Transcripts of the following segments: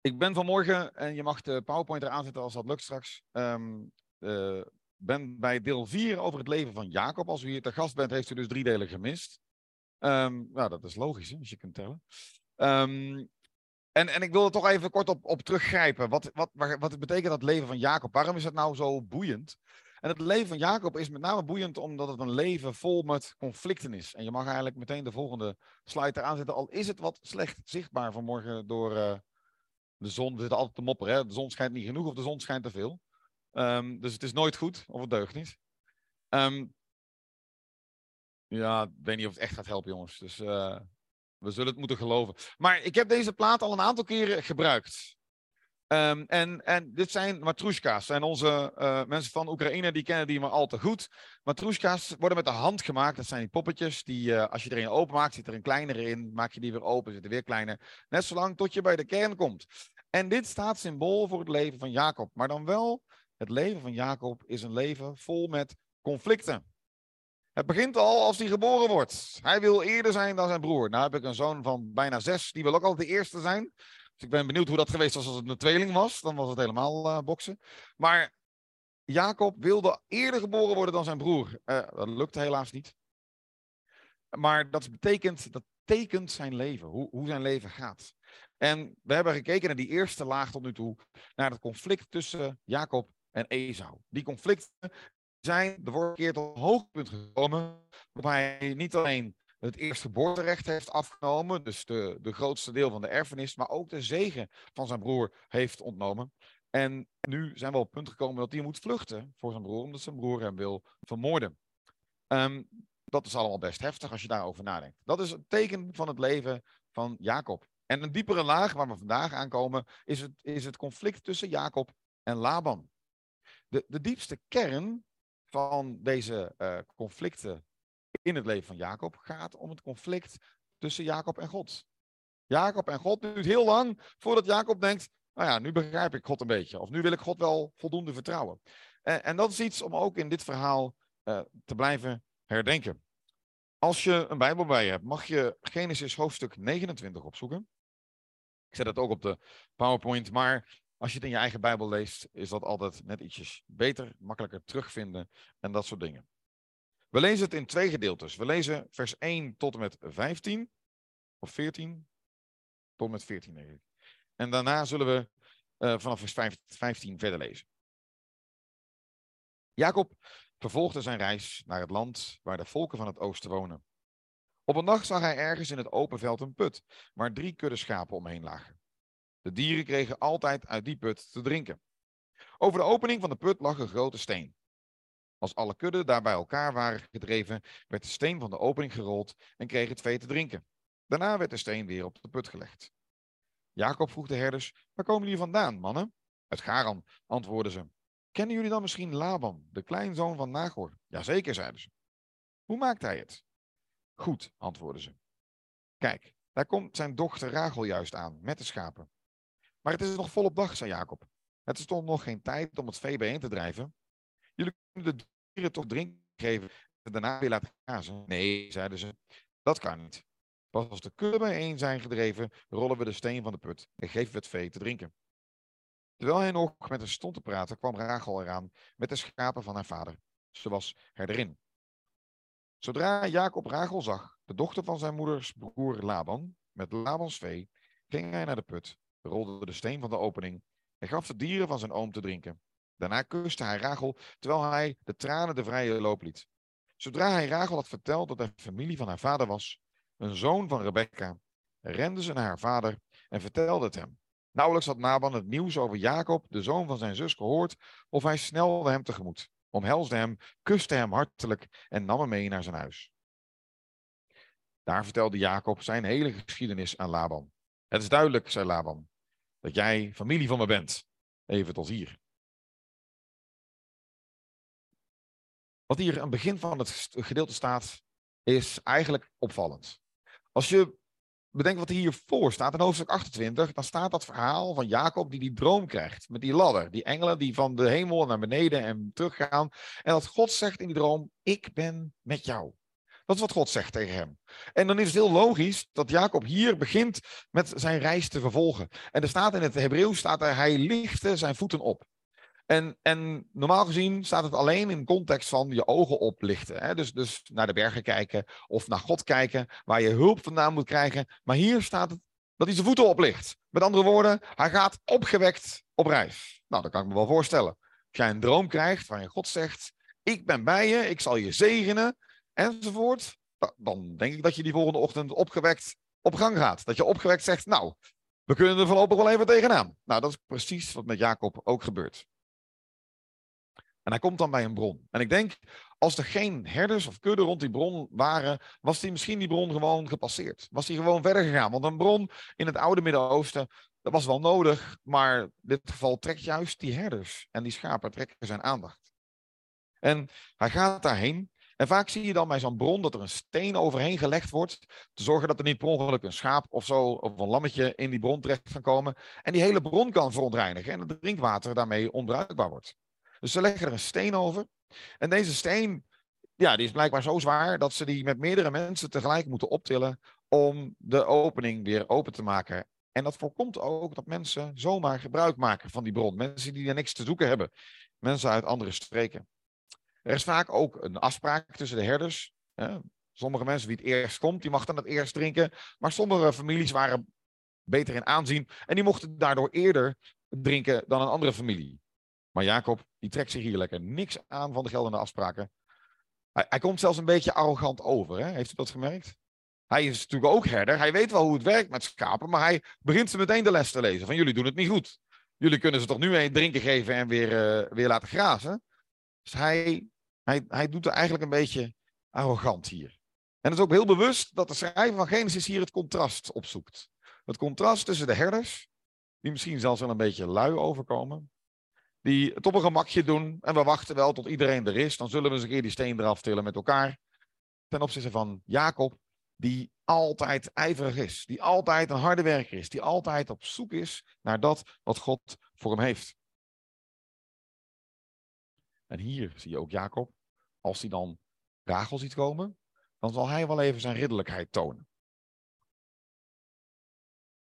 Ik ben vanmorgen, en je mag de PowerPoint eraan zetten als dat lukt straks. Um, ben bij deel 4 over het leven van Jacob. Als u hier te gast bent, heeft u dus drie delen gemist. Um, nou, dat is logisch, hè, als je kunt tellen. Um, en, en ik wil er toch even kort op, op teruggrijpen. Wat, wat, wat betekent dat leven van Jacob? Waarom is het nou zo boeiend? En het leven van Jacob is met name boeiend omdat het een leven vol met conflicten is. En je mag eigenlijk meteen de volgende slide eraan zetten. Al is het wat slecht zichtbaar vanmorgen door uh, de zon. Zitten altijd te mopperen. Hè? De zon schijnt niet genoeg of de zon schijnt te veel. Um, dus het is nooit goed of het deugt niet. Um, ja, ik weet niet of het echt gaat helpen, jongens. Dus uh, we zullen het moeten geloven. Maar ik heb deze plaat al een aantal keren gebruikt. Um, en, en dit zijn matroeska's. En onze uh, mensen van Oekraïne die kennen die maar al te goed. Matroeska's worden met de hand gemaakt. Dat zijn die poppetjes die uh, als je er een open maakt, zit er een kleinere in. Maak je die weer open, zit er weer kleiner. Net zolang tot je bij de kern komt. En dit staat symbool voor het leven van Jacob. Maar dan wel, het leven van Jacob is een leven vol met conflicten. Het begint al als hij geboren wordt. Hij wil eerder zijn dan zijn broer. Nou heb ik een zoon van bijna zes, die wil ook altijd de eerste zijn. Dus ik ben benieuwd hoe dat geweest was als het een tweeling was. Dan was het helemaal uh, boksen. Maar Jacob wilde eerder geboren worden dan zijn broer. Uh, dat lukte helaas niet. Maar dat betekent, dat tekent zijn leven, hoe, hoe zijn leven gaat. En we hebben gekeken naar die eerste laag tot nu toe, naar het conflict tussen Jacob en Esau. Die conflicten zijn de vorige keer tot een hoogtepunt gekomen, waarbij hij niet alleen het eerste geboorterecht heeft afgenomen, dus de, de grootste deel van de erfenis, maar ook de zegen van zijn broer heeft ontnomen. En nu zijn we op het punt gekomen dat hij moet vluchten voor zijn broer, omdat zijn broer hem wil vermoorden. Um, dat is allemaal best heftig als je daarover nadenkt. Dat is het teken van het leven van Jacob. En een diepere laag waar we vandaag aankomen, is het, is het conflict tussen Jacob en Laban. De, de diepste kern van deze uh, conflicten in het leven van Jacob gaat om het conflict tussen Jacob en God. Jacob en God duurt heel lang voordat Jacob denkt, nou ja, nu begrijp ik God een beetje. Of nu wil ik God wel voldoende vertrouwen. En, en dat is iets om ook in dit verhaal uh, te blijven herdenken. Als je een Bijbel bij je hebt, mag je Genesis hoofdstuk 29 opzoeken. Ik zet het ook op de PowerPoint, maar als je het in je eigen Bijbel leest, is dat altijd net ietsjes beter, makkelijker terugvinden en dat soort dingen. We lezen het in twee gedeeltes. We lezen vers 1 tot en met 15, of 14, tot en met 14 denk ik. En daarna zullen we uh, vanaf vers 15 verder lezen. Jacob vervolgde zijn reis naar het land waar de volken van het oosten wonen. Op een dag zag hij ergens in het open veld een put, waar drie kudde schapen omheen lagen. De dieren kregen altijd uit die put te drinken. Over de opening van de put lag een grote steen. Als alle kudden daar bij elkaar waren gedreven, werd de steen van de opening gerold en kreeg het vee te drinken. Daarna werd de steen weer op de put gelegd. Jacob vroeg de herders: Waar komen jullie vandaan, mannen? Uit Garan, antwoordden ze. Kennen jullie dan misschien Laban, de kleinzoon van Nagor? Jazeker, zeiden ze. Hoe maakt hij het? Goed, antwoordden ze. Kijk, daar komt zijn dochter Rachel juist aan, met de schapen. Maar het is nog volop dag, zei Jacob. Het is toch nog geen tijd om het vee bijeen te drijven. Jullie kunnen de dieren toch drinken geven en daarna weer laten grazen? Nee, zeiden ze. Dat kan niet. Pas als de kudde bijeen zijn gedreven, rollen we de steen van de put en geven we het vee te drinken. Terwijl hij nog met haar stond te praten, kwam Rachel eraan met de schapen van haar vader. Ze was herderin. Zodra Jacob Rachel zag, de dochter van zijn moeders broer Laban, met Labans vee, ging hij naar de put, rolde de steen van de opening en gaf de dieren van zijn oom te drinken. Daarna kuste hij Rachel, terwijl hij de tranen de vrije loop liet. Zodra hij Rachel had verteld dat hij familie van haar vader was, een zoon van Rebecca, rende ze naar haar vader en vertelde het hem. Nauwelijks had Naban het nieuws over Jacob, de zoon van zijn zus, gehoord, of hij snelde hem tegemoet, omhelsde hem, kuste hem hartelijk en nam hem mee naar zijn huis. Daar vertelde Jacob zijn hele geschiedenis aan Laban. Het is duidelijk, zei Laban, dat jij familie van me bent. Even tot hier. Wat hier aan het begin van het gedeelte staat, is eigenlijk opvallend. Als je bedenk wat hiervoor staat in hoofdstuk 28, dan staat dat verhaal van Jacob die die droom krijgt met die ladder, die engelen die van de hemel naar beneden en teruggaan. En dat God zegt in die droom, ik ben met jou. Dat is wat God zegt tegen hem. En dan is het heel logisch dat Jacob hier begint met zijn reis te vervolgen. En er staat in het Hebreeuws, staat hij lichtte zijn voeten op. En, en normaal gezien staat het alleen in context van je ogen oplichten. Hè? Dus, dus naar de bergen kijken of naar God kijken, waar je hulp vandaan moet krijgen. Maar hier staat het dat hij zijn voeten oplicht. Met andere woorden, hij gaat opgewekt op reis. Nou, dat kan ik me wel voorstellen. Als jij een droom krijgt waarin God zegt, ik ben bij je, ik zal je zegenen, enzovoort. Dan denk ik dat je die volgende ochtend opgewekt op gang gaat. Dat je opgewekt zegt, nou, we kunnen er voorlopig wel even tegenaan. Nou, dat is precies wat met Jacob ook gebeurt. En hij komt dan bij een bron. En ik denk, als er geen herders of kudden rond die bron waren, was hij misschien die bron gewoon gepasseerd. Was hij gewoon verder gegaan. Want een bron in het oude Midden-Oosten, dat was wel nodig, maar in dit geval trekt juist die herders en die schapen trekken zijn aandacht. En hij gaat daarheen. En vaak zie je dan bij zo'n bron dat er een steen overheen gelegd wordt. Te zorgen dat er niet per ongeluk een schaap of zo of een lammetje in die bron terecht kan komen. En die hele bron kan verontreinigen en het drinkwater daarmee onbruikbaar wordt. Dus ze leggen er een steen over. En deze steen, ja, die is blijkbaar zo zwaar dat ze die met meerdere mensen tegelijk moeten optillen om de opening weer open te maken. En dat voorkomt ook dat mensen zomaar gebruik maken van die bron. Mensen die er niks te zoeken hebben. Mensen uit andere streken. Er is vaak ook een afspraak tussen de herders. Sommige mensen, wie het eerst komt, die mag dan het eerst drinken. Maar sommige families waren beter in aanzien. En die mochten daardoor eerder drinken dan een andere familie. Maar Jacob, die trekt zich hier lekker niks aan van de geldende afspraken. Hij, hij komt zelfs een beetje arrogant over. Hè? Heeft u dat gemerkt? Hij is natuurlijk ook herder. Hij weet wel hoe het werkt met schapen. Maar hij begint ze meteen de les te lezen. Van jullie doen het niet goed. Jullie kunnen ze toch nu een drinken geven en weer, uh, weer laten grazen. Dus hij, hij, hij doet er eigenlijk een beetje arrogant hier. En het is ook heel bewust dat de schrijver van Genesis hier het contrast opzoekt. Het contrast tussen de herders, die misschien zelfs wel een beetje lui overkomen, die het op een gemakje doen en we wachten wel tot iedereen er is. Dan zullen we eens een keer die steen eraf tillen met elkaar. Ten opzichte van Jacob, die altijd ijverig is, die altijd een harde werker is, die altijd op zoek is naar dat wat God voor hem heeft. En hier zie je ook Jacob, als hij dan Rachel ziet komen, dan zal hij wel even zijn ridderlijkheid tonen.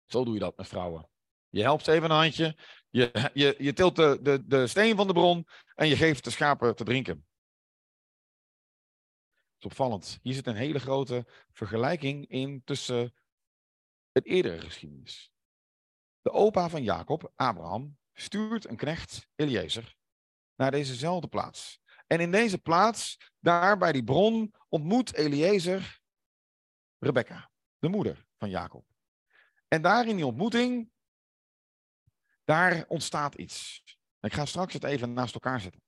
Zo doe je dat met vrouwen. Je helpt even een handje, je, je, je tilt de, de, de steen van de bron en je geeft de schapen te drinken. Dat is opvallend. Hier zit een hele grote vergelijking in tussen het eerdere geschiedenis. De opa van Jacob, Abraham, stuurt een knecht, Eliezer, naar dezezelfde plaats. En in deze plaats, daar bij die bron, ontmoet Eliezer Rebecca, de moeder van Jacob. En daar in die ontmoeting daar ontstaat iets. Ik ga straks het even naast elkaar zetten.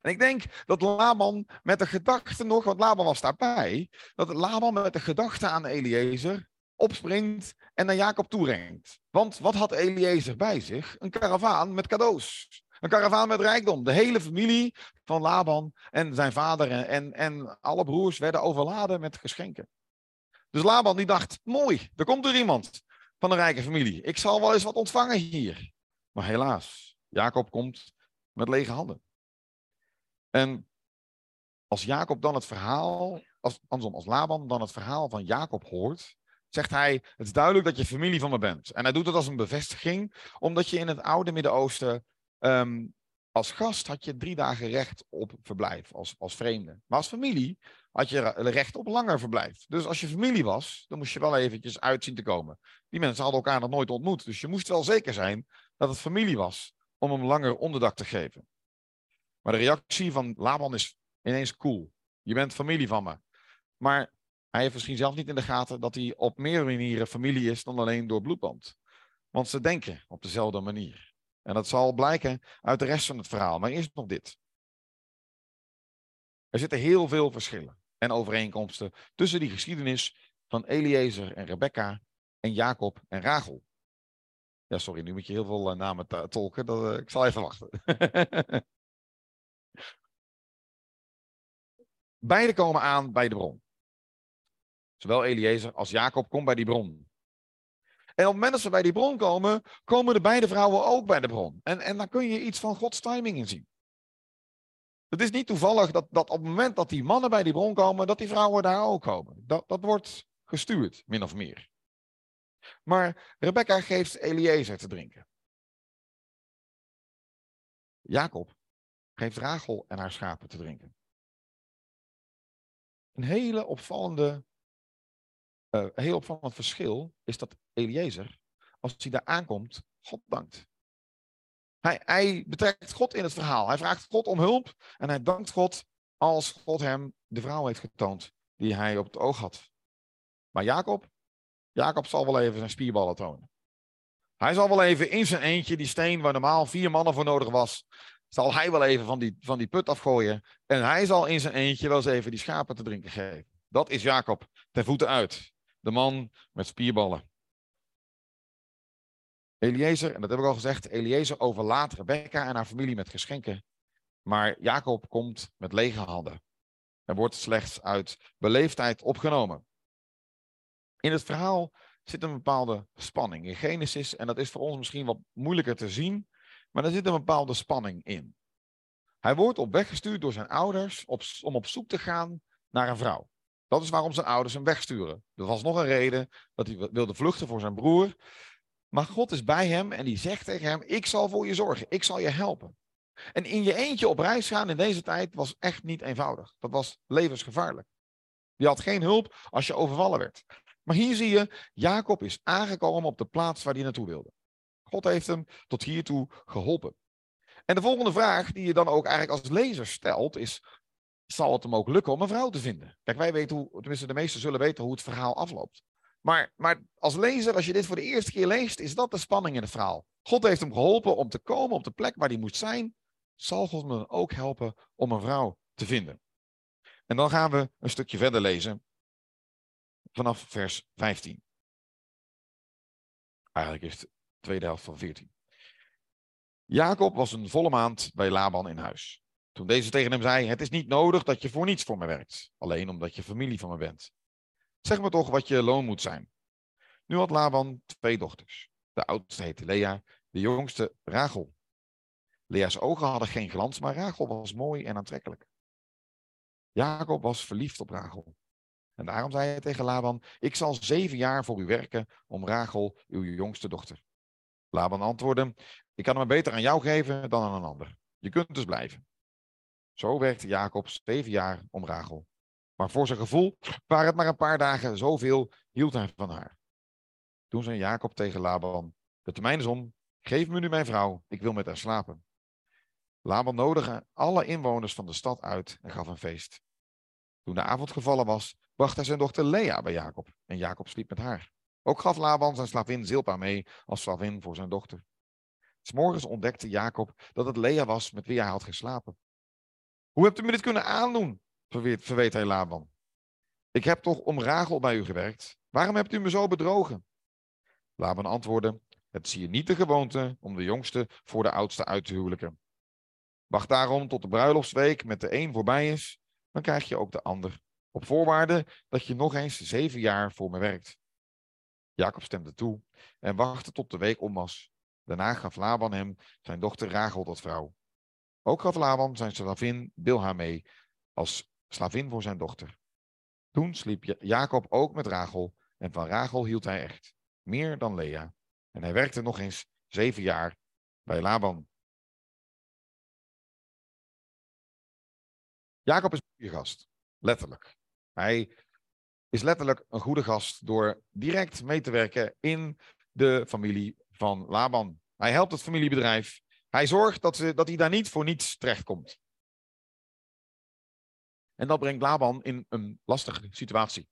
En ik denk dat Laban met de gedachte nog, want Laban was daarbij, dat Laban met de gedachte aan Eliezer opspringt en naar Jacob toerengt. Want wat had Eliezer bij zich? Een karavaan met cadeaus. Een karavaan met rijkdom. De hele familie van Laban en zijn vader en, en, alle broers werden overladen met geschenken. Dus Laban die dacht, mooi, er komt er iemand van een rijke familie. Ik zal wel eens wat ontvangen hier. Maar helaas, Jacob komt met lege handen. En als Jacob dan het verhaal, als, andersom, als Laban dan het verhaal van Jacob hoort, zegt hij: Het is duidelijk dat je familie van me bent. En hij doet het als een bevestiging, omdat je in het oude Midden-Oosten ehm, als gast had je drie dagen recht op verblijf als, als vreemde. Maar als familie had je recht op langer verblijf. Dus als je familie was, dan moest je wel eventjes uitzien te komen. Die mensen hadden elkaar nog nooit ontmoet. Dus je moest wel zeker zijn dat het familie was om hem langer onderdak te geven. Maar de reactie van Laban is ineens cool. Je bent familie van me. Maar hij heeft misschien zelf niet in de gaten dat hij op meer manieren familie is dan alleen door bloedband. Want ze denken op dezelfde manier. En dat zal blijken uit de rest van het verhaal. Maar eerst nog dit. Er zitten heel veel verschillen en overeenkomsten tussen die geschiedenis van Eliezer en Rebecca en Jacob en Rachel. Ja, sorry, nu moet je heel veel eh, namen tolken. Dat, uh, ik zal even wachten. Beide komen aan bij de bron. Zowel Eliezer als Jacob komt bij die bron. En op het moment dat ze bij die bron komen, komen de beide vrouwen ook bij de bron. En, en daar kun je iets van Gods timing in zien. Het is niet toevallig dat, dat op het moment dat die mannen bij die bron komen, dat die vrouwen daar ook komen. Dat, dat wordt gestuurd, min of meer. Maar Rebecca geeft Eliezer te drinken. Jacob geeft Rachel en haar schapen te drinken. Een hele opvallende, uh, heel opvallend verschil is dat Eliezer, als hij daar aankomt, God dankt. Hij, hij betrekt God in het verhaal. Hij vraagt God om hulp en hij dankt God als God hem de vrouw heeft getoond die hij op het oog had. Maar Jacob, Jacob zal wel even zijn spierballen tonen. Hij zal wel even in zijn eentje die steen waar normaal vier mannen voor nodig was, zal hij wel even van die, van die put afgooien. En hij zal in zijn eentje wel eens even die schapen te drinken geven. Dat is Jacob ten voeten uit. De man met spierballen. Eliezer, en dat heb ik al gezegd, Eliezer overlaat Rebecca en haar familie met geschenken. Maar Jacob komt met lege handen. Er wordt slechts uit beleefdheid opgenomen. In het verhaal zit een bepaalde spanning in Genesis. En dat is voor ons misschien wat moeilijker te zien. Maar er zit een bepaalde spanning in. Hij wordt op weg gestuurd door zijn ouders om op zoek te gaan naar een vrouw. Dat is waarom zijn ouders hem wegsturen. Er was nog een reden dat hij wilde vluchten voor zijn broer. Maar God is bij hem en die zegt tegen hem: Ik zal voor je zorgen, ik zal je helpen. En in je eentje op reis gaan in deze tijd was echt niet eenvoudig. Dat was levensgevaarlijk. Je had geen hulp als je overvallen werd. Maar hier zie je, Jacob is aangekomen op de plaats waar hij naartoe wilde. God heeft hem tot hiertoe geholpen. En de volgende vraag die je dan ook eigenlijk als lezer stelt is, zal het hem ook lukken om een vrouw te vinden? Kijk, wij weten hoe, tenminste de meesten zullen weten hoe het verhaal afloopt. Maar, maar als lezer, als je dit voor de eerste keer leest, is dat de spanning in het verhaal. God heeft hem geholpen om te komen op de plek waar hij moest zijn. Zal God dan ook helpen om een vrouw te vinden? En dan gaan we een stukje verder lezen vanaf vers 15. Eigenlijk is het de tweede helft van 14. Jacob was een volle maand bij Laban in huis. Toen deze tegen hem zei: Het is niet nodig dat je voor niets voor me werkt, alleen omdat je familie van me bent. Zeg me toch wat je loon moet zijn. Nu had Laban twee dochters. De oudste heette Lea, de jongste Rachel. Lea's ogen hadden geen glans, maar Rachel was mooi en aantrekkelijk. Jacob was verliefd op Rachel. En daarom zei hij tegen Laban: Ik zal zeven jaar voor u werken om Rachel, uw jongste dochter. Laban antwoordde: Ik kan hem beter aan jou geven dan aan een ander. Je kunt dus blijven. Zo werkte Jacob zeven jaar om Rachel. Maar voor zijn gevoel waren het maar een paar dagen, zoveel hield hij van haar. Toen zei Jacob tegen Laban: De termijn is om, geef me nu mijn vrouw, ik wil met haar slapen. Laban nodigde alle inwoners van de stad uit en gaf een feest. Toen de avond gevallen was, bracht hij zijn dochter Lea bij Jacob en Jacob sliep met haar. Ook gaf Laban zijn slavin Zilpa mee als slavin voor zijn dochter. S'morgens ontdekte Jacob dat het Lea was met wie hij had geslapen. Hoe hebt u me dit kunnen aandoen? verweet hij Laban. Ik heb toch om Rachel bij u gewerkt. Waarom hebt u me zo bedrogen? Laban antwoordde, het zie je niet de gewoonte om de jongste voor de oudste uit te huwelijken. Wacht daarom tot de bruiloftsweek met de een voorbij is, dan krijg je ook de ander. Op voorwaarde dat je nog eens zeven jaar voor me werkt. Jacob stemde toe en wachtte tot de week om was. Daarna gaf Laban hem zijn dochter Rachel tot vrouw. Ook gaf Laban zijn slavin Bilha mee als slavin voor zijn dochter. Toen sliep Jacob ook met Rachel en van Rachel hield hij echt, meer dan Lea. En hij werkte nog eens zeven jaar bij Laban. Jacob is een goede gast, letterlijk. Hij is letterlijk een goede gast door direct mee te werken in de familie van Laban. Hij helpt het familiebedrijf. Hij zorgt dat, ze, dat hij daar niet voor niets terechtkomt. En dat brengt Laban in een lastige situatie.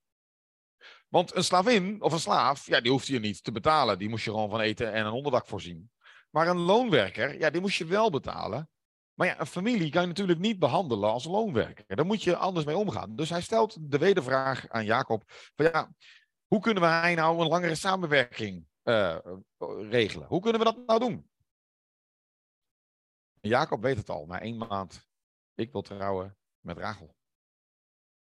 Want een slavin of een slaaf, ja, die hoeft je niet te betalen. Die moest je gewoon van eten en een onderdak voorzien. Maar een loonwerker, ja, die moest je wel betalen. Maar ja, een familie kan je natuurlijk niet behandelen als loonwerker. Daar moet je anders mee omgaan. Dus hij stelt de wedervraag aan Jacob: van ja, hoe kunnen wij nou een langere samenwerking uh, regelen? Hoe kunnen we dat nou doen? Jacob weet het al, na één maand. Ik wil trouwen met Rachel.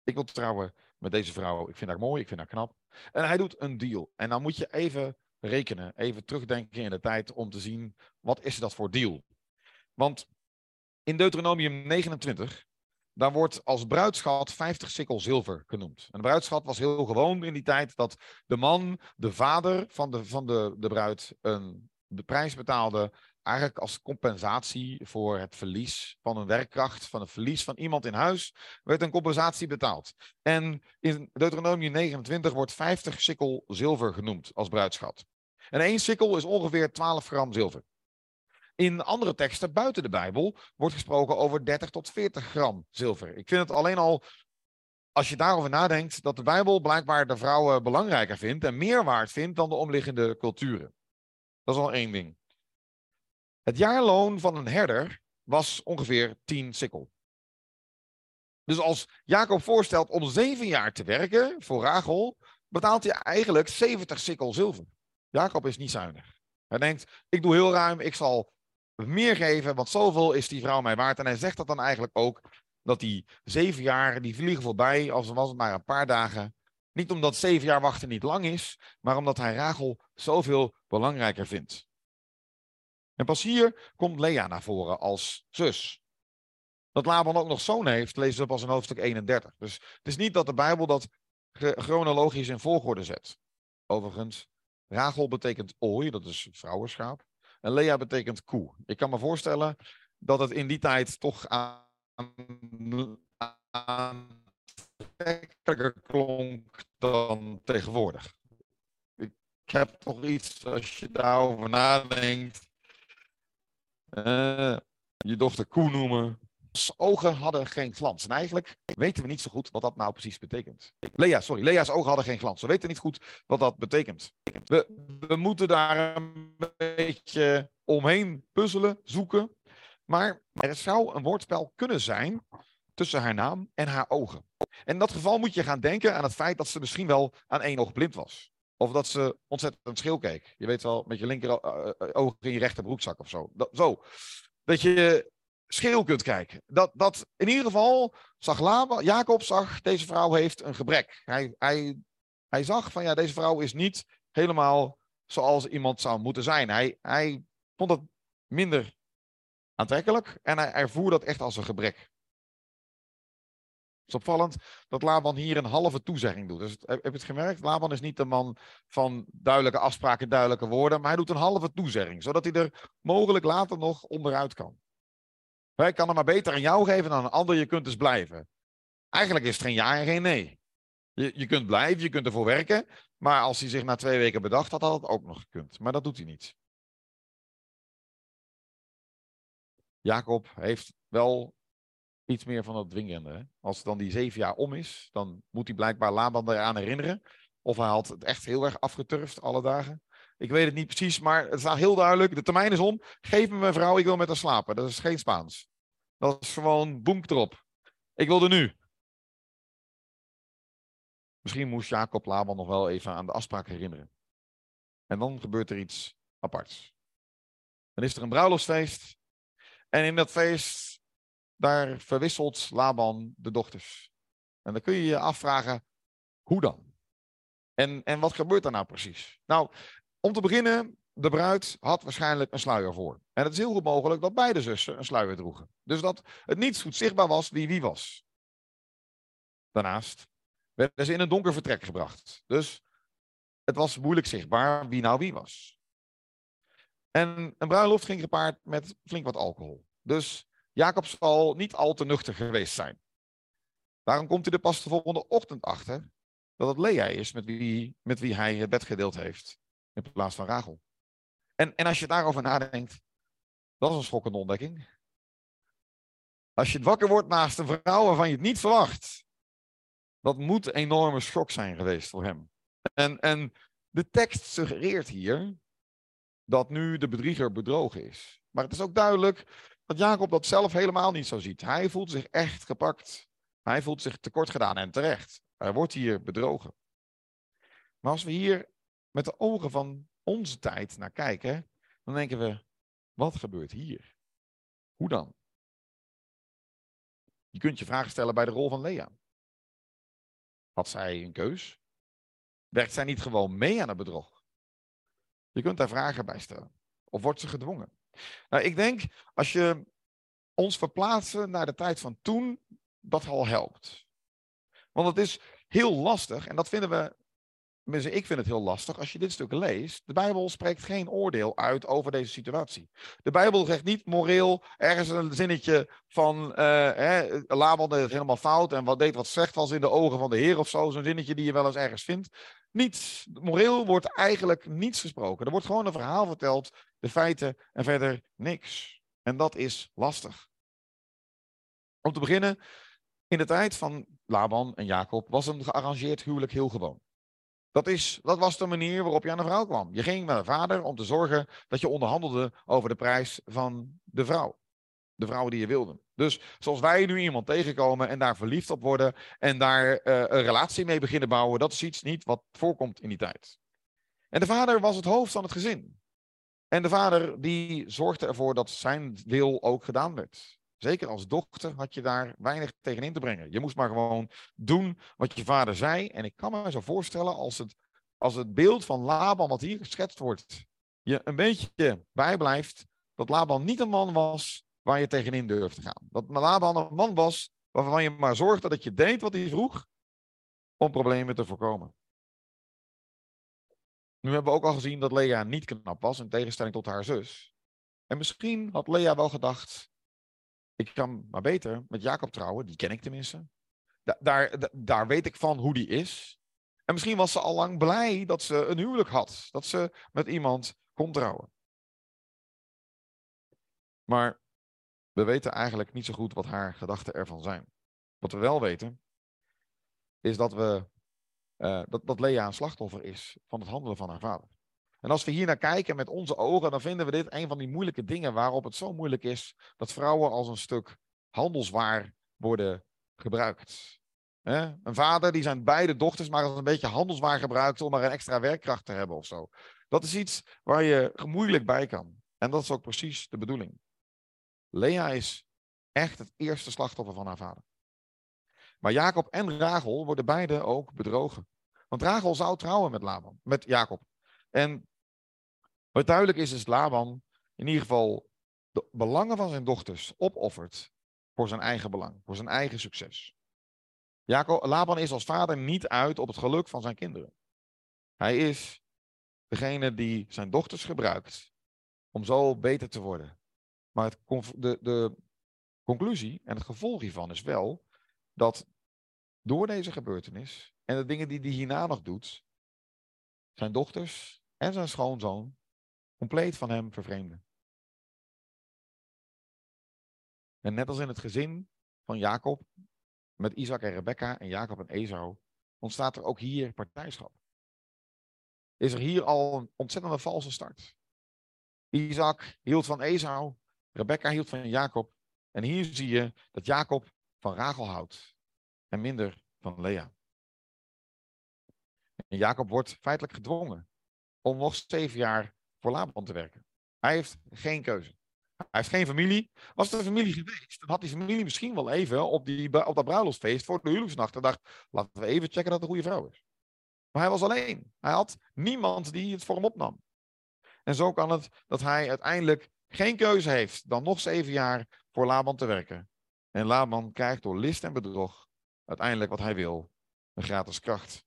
Ik wil trouwen met deze vrouw. Ik vind haar mooi, ik vind haar knap. En hij doet een deal. En dan moet je even rekenen, even terugdenken in de tijd om te zien, wat is dat voor deal? Want In Deuteronomium 29, daar wordt als bruidschat 50 sikkel zilver genoemd. En de bruidschat was heel gewoon in die tijd dat de man, de vader van de, van de, de bruid, een de prijs betaalde eigenlijk als compensatie voor het verlies van een werkkracht, van het verlies van iemand in huis, werd een compensatie betaald. En in Deuteronomium 29 wordt 50 sikkel zilver genoemd als bruidschat. En één sikkel is ongeveer 12 gram zilver. In andere teksten buiten de Bijbel wordt gesproken over 30 tot 40 gram zilver. Ik vind het alleen al, als je daarover nadenkt, dat de Bijbel blijkbaar de vrouwen belangrijker vindt en meer waard vindt dan de omliggende culturen. Dat is al één ding. Het jaarloon van een herder was ongeveer 10 sikkel. Dus als Jacob voorstelt om zeven jaar te werken voor Rachel, betaalt hij eigenlijk 70 sikkel zilver. Jacob is niet zuinig. Hij denkt, ik doe heel ruim, ik zal meer geven, want zoveel is die vrouw mij waard. En hij zegt dat dan eigenlijk ook, dat die zeven jaar, die vliegen voorbij, als was het maar een paar dagen. Niet omdat zeven jaar wachten niet lang is, maar omdat hij Rachel zoveel belangrijker vindt. En pas hier komt Lea naar voren als zus. Dat Laban ook nog zoon heeft, lezen we pas in hoofdstuk 31. Dus het is niet dat de Bijbel dat chronologisch in volgorde zet. Overigens, Rachel betekent ooi, dat is vrouwenschaap. En Lea betekent koe. Ik kan me voorstellen dat het in die tijd toch aan, aantrekkelijker klonk dan tegenwoordig. Ik heb toch iets, als je daarover nadenkt, uh, je dochter koe noemen. Ogen hadden geen glans. En eigenlijk weten we niet zo goed wat dat nou precies betekent. Lea, sorry, Lea's ogen hadden geen glans. We weten niet goed wat dat betekent. We, we moeten daar een beetje omheen puzzelen, zoeken. Maar er zou een woordspel kunnen zijn tussen haar naam en haar ogen. En in dat geval moet je gaan denken aan het feit dat ze misschien wel aan één oog blind was. Of dat ze ontzettend schil keek. Je weet wel, met je linker uh, oog in je rechterbroekzak of zo. Dat, zo. Dat je scheel kunt kijken. Dat, dat in ieder geval zag Laban, Jacob zag, deze vrouw heeft een gebrek. Hij, hij, hij zag van ja, deze vrouw is niet helemaal zoals iemand zou moeten zijn. Hij, hij vond het minder aantrekkelijk en hij ervoer dat echt als een gebrek. Het is opvallend dat Laban hier een halve toezegging doet. Dus heb je het gemerkt? Laban is niet de man van duidelijke afspraken, duidelijke woorden, maar hij doet een halve toezegging, zodat hij er mogelijk later nog onderuit kan. Hij kan er maar beter aan jou geven dan een ander, je kunt dus blijven. Eigenlijk is het geen ja en geen nee. Je, je kunt blijven, je kunt ervoor werken, maar als hij zich na twee weken bedacht had, had het ook nog gekund. Maar dat doet hij niet. Jacob heeft wel iets meer van dat dwingende. Hè? Als dan die zeven jaar om is, dan moet hij blijkbaar Laban eraan herinneren. Of hij had het echt heel erg afgeturfd alle dagen. Ik weet het niet precies, maar het staat heel duidelijk. De termijn is om. Geef me mijn vrouw, ik wil met haar slapen. Dat is geen Spaans. Dat is gewoon boem erop. Ik wil er nu. Misschien moest Jacob Laban nog wel even aan de afspraak herinneren. En dan gebeurt er iets aparts. Dan is er een bruiloftsfeest. En in dat feest daar verwisselt Laban de dochters. En dan kun je je afvragen, hoe dan? En, en wat gebeurt er nou precies? Nou, om te beginnen, de bruid had waarschijnlijk een sluier voor. En het is heel goed mogelijk dat beide zussen een sluier droegen. Dus dat het niet goed zichtbaar was wie wie was. Daarnaast werden ze in een donker vertrek gebracht. Dus het was moeilijk zichtbaar wie nou wie was. En een bruiloft ging gepaard met flink wat alcohol. Dus Jacob zal niet al te nuchter geweest zijn. Daarom komt hij er pas de volgende ochtend achter dat het Lea is met wie, met wie hij het bed gedeeld heeft. In plaats van Rachel. En, en als je daarover nadenkt, dat is een schokkende ontdekking. Als je wakker wordt naast een vrouw waarvan je het niet verwacht, dat moet een enorme schok zijn geweest voor hem. En, en de tekst suggereert hier dat nu de bedrieger bedrogen is. Maar het is ook duidelijk dat Jacob dat zelf helemaal niet zo ziet. Hij voelt zich echt gepakt. Hij voelt zich tekort gedaan en terecht. Hij wordt hier bedrogen. Maar als we hier met de ogen van onze tijd naar kijken, dan denken we, wat gebeurt hier? Hoe dan? Je kunt je vragen stellen bij de rol van Lea. Had zij een keus? Werkt zij niet gewoon mee aan het bedrog? Je kunt daar vragen bij stellen. Of wordt ze gedwongen? Nou, ik denk, als je ons verplaatsen naar de tijd van toen, dat al helpt. Want het is heel lastig, en dat vinden we, tenminste ik vind het heel lastig, als je dit stuk leest. De Bijbel spreekt geen oordeel uit over deze situatie. De Bijbel zegt niet moreel, ergens een zinnetje van, uh, hè, Laban deed het helemaal fout en wat deed wat slecht was in de ogen van de Heer of zo. Zo'n zinnetje die je wel eens ergens vindt. Niets. Moreel wordt eigenlijk niets gesproken. Er wordt gewoon een verhaal verteld, de feiten en verder niks. En dat is lastig. Om te beginnen, in de tijd van Laban en Jacob was een gearrangeerd huwelijk heel gewoon. Dat, is, dat was de manier waarop je aan een vrouw kwam. Je ging met een vader om te zorgen dat je onderhandelde over de prijs van de vrouw. De vrouw die je wilde. Dus zoals wij nu iemand tegenkomen en daar verliefd op worden en daar uh, een relatie mee beginnen bouwen, dat is iets niet wat voorkomt in die tijd. En de vader was het hoofd van het gezin. En de vader die zorgde ervoor dat zijn wil ook gedaan werd. Zeker als dochter had je daar weinig tegen in te brengen. Je moest maar gewoon doen wat je vader zei. En ik kan me zo voorstellen als het, als het beeld van Laban wat hier geschetst wordt, je een beetje bijblijft dat Laban niet een man was waar je tegenin durft te gaan. Dat Laban een man was waarvan je maar zorgde dat je deed wat hij vroeg om problemen te voorkomen. Nu hebben we ook al gezien dat Lea niet knap was in tegenstelling tot haar zus. En misschien had Lea wel gedacht, ik kan maar beter met Jacob trouwen, die ken ik tenminste. daar, daar weet ik van hoe die is. En misschien was ze al lang blij dat ze een huwelijk had. Dat ze met iemand kon trouwen. Maar we weten eigenlijk niet zo goed wat haar gedachten ervan zijn. Wat we wel weten, is dat, we, uh, dat, dat Lea een slachtoffer is van het handelen van haar vader. En als we hier naar kijken met onze ogen, dan vinden we dit een van die moeilijke dingen waarop het zo moeilijk is dat vrouwen als een stuk handelswaar worden gebruikt. Een vader die zijn beide dochters maar als een beetje handelswaar gebruikt om maar een extra werkkracht te hebben of zo. Dat is iets waar je moeilijk bij kan. En dat is ook precies de bedoeling. Lea is echt het eerste slachtoffer van haar vader. Maar Jacob en Rachel worden beide ook bedrogen. Want Rachel zou trouwen met Laban, met Jacob. En wat duidelijk is, is Laban in ieder geval de belangen van zijn dochters opoffert voor zijn eigen belang, voor zijn eigen succes. Jacob, Laban is als vader niet uit op het geluk van zijn kinderen. Hij is degene die zijn dochters gebruikt om zo beter te worden. Maar de, de conclusie en het gevolg hiervan is wel dat door deze gebeurtenis en de dingen die hij hierna nog doet, zijn dochters en zijn schoonzoon compleet van hem vervreemden. En net als in het gezin van Jacob, met Isaac en Rebecca en Jacob en Esau, ontstaat er ook hier partijschap. Is er hier al een ontzettende valse start. Isaac hield van Esau, Rebecca hield van Jacob. En hier zie je dat Jacob van Rachel houdt en minder van Lea. En Jacob wordt feitelijk gedwongen om nog zeven jaar voor Laban te werken. Hij heeft geen keuze. Hij heeft geen familie. Was er familie geweest, dan had die familie misschien wel even op, die, op dat bruiloftsfeest voor de huwelijksnacht gedacht, laten we even checken dat het een goede vrouw is. Maar hij was alleen. Hij had niemand die het voor hem opnam. En zo kan het dat hij uiteindelijk geen keuze heeft dan nog zeven jaar voor Laban te werken. En Laban krijgt door list en bedrog uiteindelijk wat hij wil: een gratis kracht.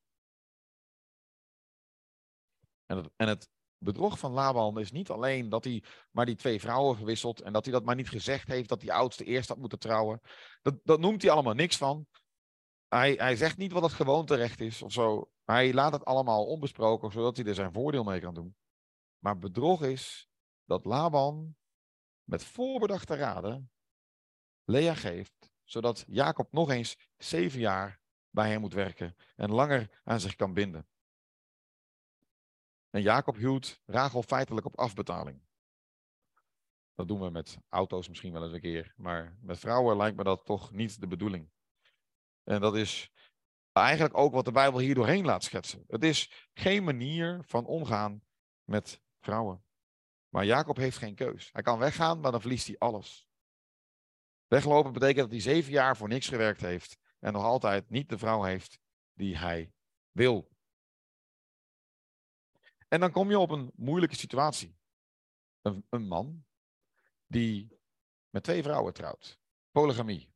En het, en het bedrog van Laban is niet alleen dat hij maar die twee vrouwen gewisseld en dat hij dat maar niet gezegd heeft dat die oudste eerst had moeten trouwen. Dat, dat noemt hij allemaal niks van. Hij, hij zegt niet wat het gewoonterecht is of zo. Hij laat het allemaal onbesproken, zodat hij er zijn voordeel mee kan doen. Maar bedrog is dat Laban met voorbedachte raden Lea geeft, zodat Jacob nog eens zeven jaar bij hem moet werken en langer aan zich kan binden. En Jacob huwt Rachel feitelijk op afbetaling. Dat doen we met auto's misschien wel eens een keer, maar met vrouwen lijkt me dat toch niet de bedoeling. En dat is eigenlijk ook wat de Bijbel hier doorheen laat schetsen. Het is geen manier van omgaan met vrouwen. Maar Jacob heeft geen keus. Hij kan weggaan, maar dan verliest hij alles. Weglopen betekent dat hij zeven jaar voor niks gewerkt heeft en nog altijd niet de vrouw heeft die hij wil. En dan kom je op een moeilijke situatie. Een, een man die met twee vrouwen trouwt. Polygamie.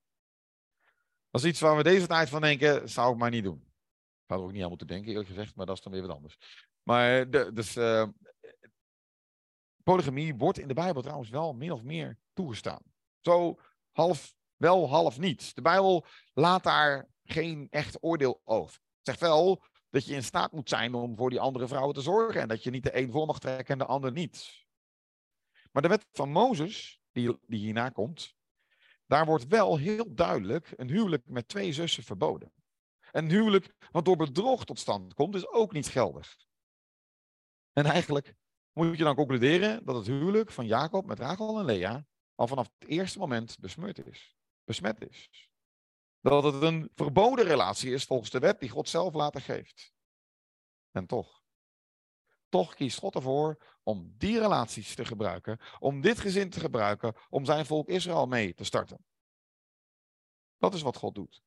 Dat is iets waar we deze tijd van denken, zou ik maar niet doen. Zou er ook niet aan moeten denken, eerlijk gezegd, maar dat is dan weer wat anders. Maar de, dus, uh, polygamie wordt in de Bijbel trouwens wel min of meer toegestaan. Zo half wel, half niet. De Bijbel laat daar geen echt oordeel over. Zegt wel dat je in staat moet zijn om voor die andere vrouwen te zorgen en dat je niet de een voor mag trekken en de ander niet. Maar de wet van Mozes, die, die hierna komt, daar wordt wel heel duidelijk een huwelijk met twee zussen verboden. Een huwelijk wat door bedrog tot stand komt, is ook niet geldig. En eigenlijk moet je dan concluderen dat het huwelijk van Jacob met Rachel en Lea al vanaf het eerste moment besmeurd is, besmet is. Dat het een verboden relatie is volgens de wet die God zelf later geeft. En toch, toch kiest God ervoor om die relaties te gebruiken, om dit gezin te gebruiken, om zijn volk Israël mee te starten. Dat is wat God doet.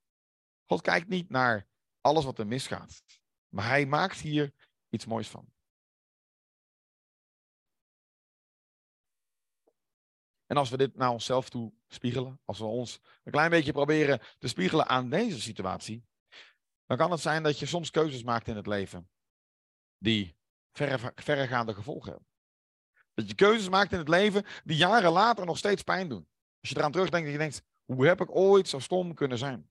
God kijkt niet naar alles wat er misgaat, maar hij maakt hier iets moois van. En als we dit naar onszelf toe spiegelen, als we ons een klein beetje proberen te spiegelen aan deze situatie, dan kan het zijn dat je soms keuzes maakt in het leven die verre, verregaande gevolgen hebben. Dat je keuzes maakt in het leven die jaren later nog steeds pijn doen. Als je eraan terugdenkt dat je denkt, hoe heb ik ooit zo stom kunnen zijn?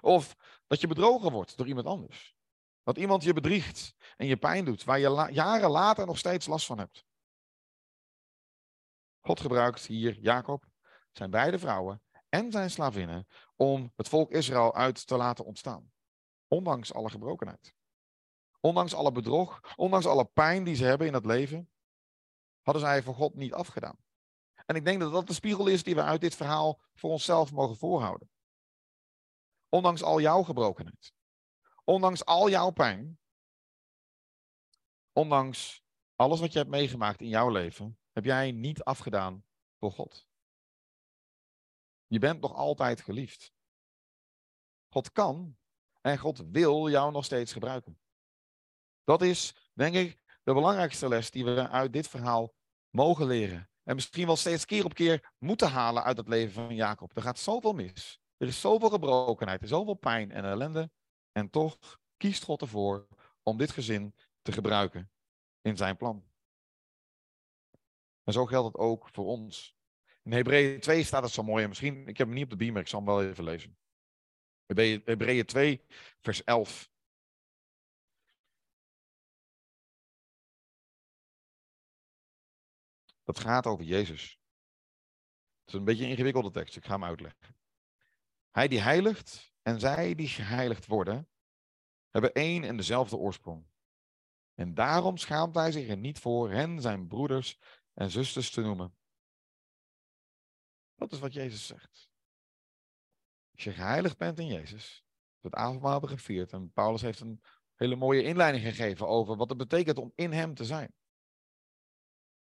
Of dat je bedrogen wordt door iemand anders. Dat iemand je bedriegt en je pijn doet, waar je jaren later nog steeds last van hebt. God gebruikt hier Jacob, zijn beide vrouwen en zijn slavinnen om het volk Israël uit te laten ontstaan. Ondanks alle gebrokenheid. Ondanks alle bedrog, ondanks alle pijn die ze hebben in het leven, hadden zij voor God niet afgedaan. En ik denk dat dat de spiegel is die we uit dit verhaal voor onszelf mogen voorhouden. Ondanks al jouw gebrokenheid. Ondanks al jouw pijn. Ondanks alles wat je hebt meegemaakt in jouw leven, heb jij niet afgedaan voor God. Je bent nog altijd geliefd. God kan en God wil jou nog steeds gebruiken. Dat is, denk ik, de belangrijkste les die we uit dit verhaal mogen leren. En misschien wel steeds keer op keer moeten halen uit het leven van Jacob. Er gaat zoveel mis. Er is zoveel gebrokenheid, er is zoveel pijn en ellende. En toch kiest God ervoor om dit gezin te gebruiken in zijn plan. En zo geldt het ook voor ons. In Hebreeën 2 staat het zo mooi. En misschien, ik heb hem niet op de beamer, ik zal hem wel even lezen. Hebreeën 2, vers 11. Dat gaat over Jezus. Het is een beetje een ingewikkelde tekst, ik ga hem uitleggen. Hij die heiligt en zij die geheiligd worden, hebben één en dezelfde oorsprong. En daarom schaamt hij zich er niet voor hen, zijn broeders en zusters te noemen. Dat is wat Jezus zegt. Als je geheiligd bent in Jezus, het avondmaal hebben gevierd, en Paulus heeft een hele mooie inleiding gegeven over wat het betekent om in Hem te zijn.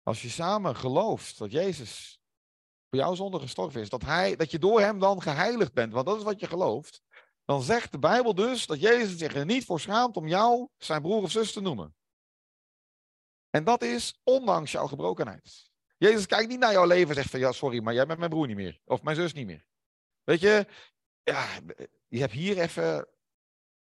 Als je samen gelooft dat Jezus voor jouw zonde gestorven is, dat, hij, dat je door Hem dan geheiligd bent, want dat is wat je gelooft, dan zegt de Bijbel dus dat Jezus zich er niet voor schaamt om jou zijn broer of zus te noemen. En dat is ondanks jouw gebrokenheid. Jezus kijkt niet naar jouw leven en zegt van ja, sorry, maar jij bent mijn broer niet meer. Of mijn zus niet meer. Weet je, ja, je hebt hier even,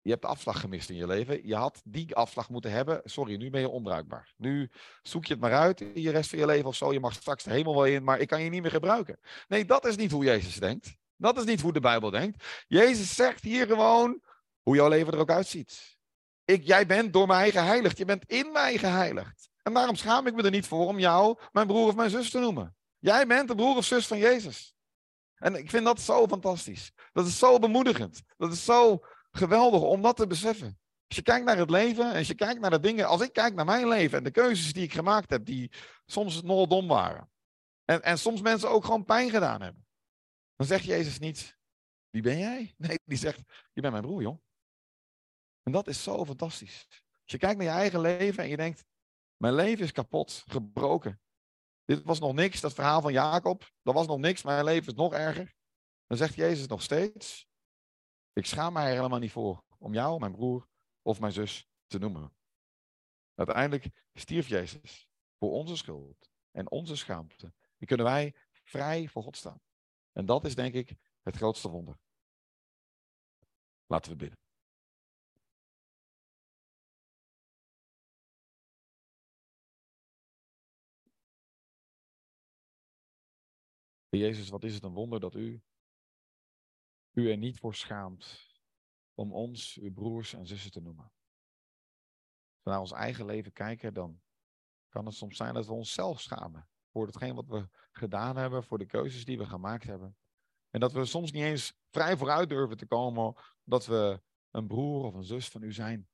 je hebt de afslag gemist in je leven. Je had die afslag moeten hebben. Sorry, nu ben je onbruikbaar. Nu zoek je het maar uit in je rest van je leven of zo. Je mag straks de hemel wel in, maar ik kan je niet meer gebruiken. Nee, dat is niet hoe Jezus denkt. Dat is niet hoe de Bijbel denkt. Jezus zegt hier gewoon hoe jouw leven er ook uitziet. Ik, jij bent door mij geheiligd. Je bent in mij geheiligd. En daarom schaam ik me er niet voor om jou mijn broer of mijn zus te noemen. Jij bent de broer of zus van Jezus. En ik vind dat zo fantastisch. Dat is zo bemoedigend. Dat is zo geweldig om dat te beseffen. Als je kijkt naar het leven en als je kijkt naar de dingen, als ik kijk naar mijn leven en de keuzes die ik gemaakt heb, die soms nogal dom waren. En, en soms mensen ook gewoon pijn gedaan hebben. Dan zegt Jezus niet, wie ben jij? Nee, die zegt, je bent mijn broer, joh. En dat is zo fantastisch. Als je kijkt naar je eigen leven en je denkt, mijn leven is kapot, gebroken. Dit was nog niks, dat verhaal van Jacob. Dat was nog niks, mijn leven is nog erger. Dan zegt Jezus nog steeds: Ik schaam mij er helemaal niet voor om jou, mijn broer of mijn zus te noemen. Uiteindelijk stierf Jezus voor onze schuld en onze schaamte. Die kunnen wij vrij voor God staan. En dat is denk ik het grootste wonder. Laten we bidden. Jezus, wat is het een wonder dat u u er niet voor schaamt om ons, uw broers en zussen te noemen. Als we naar ons eigen leven kijken, dan kan het soms zijn dat we onszelf schamen voor hetgeen wat we gedaan hebben, voor de keuzes die we gemaakt hebben. En dat we soms niet eens vrij vooruit durven te komen dat we een broer of een zus van u zijn.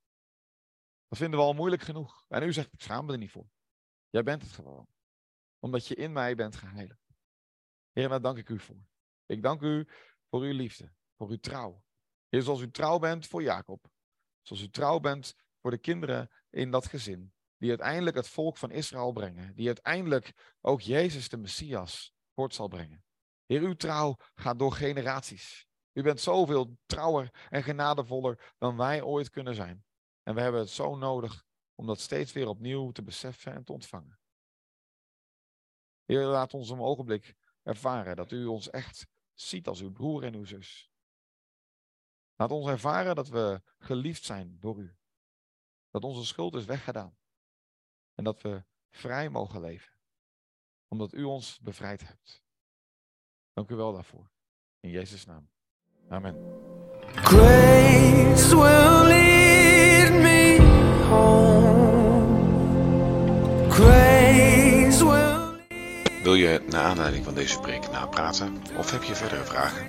Dat vinden we al moeilijk genoeg. En u zegt, ik schaam me er niet voor. Jij bent het gewoon. Omdat je in mij bent geheiligd. Heer, daar dank ik u voor. Ik dank u voor uw liefde, voor uw trouw. Heer, zoals u trouw bent voor Jacob. Zoals u trouw bent voor de kinderen in dat gezin. Die uiteindelijk het volk van Israël brengen. Die uiteindelijk ook Jezus de Messias voort zal brengen. Heer, uw trouw gaat door generaties. U bent zoveel trouwer en genadevoller dan wij ooit kunnen zijn. En we hebben het zo nodig om dat steeds weer opnieuw te beseffen en te ontvangen. Heer, laat ons een ogenblik ervaren dat u ons echt ziet als uw broer en uw zus. Laat ons ervaren dat we geliefd zijn door u. Dat onze schuld is weggedaan. En dat we vrij mogen leven. Omdat u ons bevrijd hebt. Dank u wel daarvoor. In Jezus' naam. Amen. Grace Wil je naar aanleiding van deze preek napraten of heb je verdere vragen?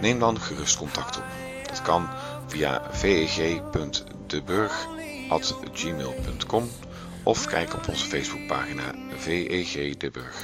Neem dan gerust contact op. Dat kan via veg.deburg.gmail.com of kijk op onze Facebookpagina VEG De Burg.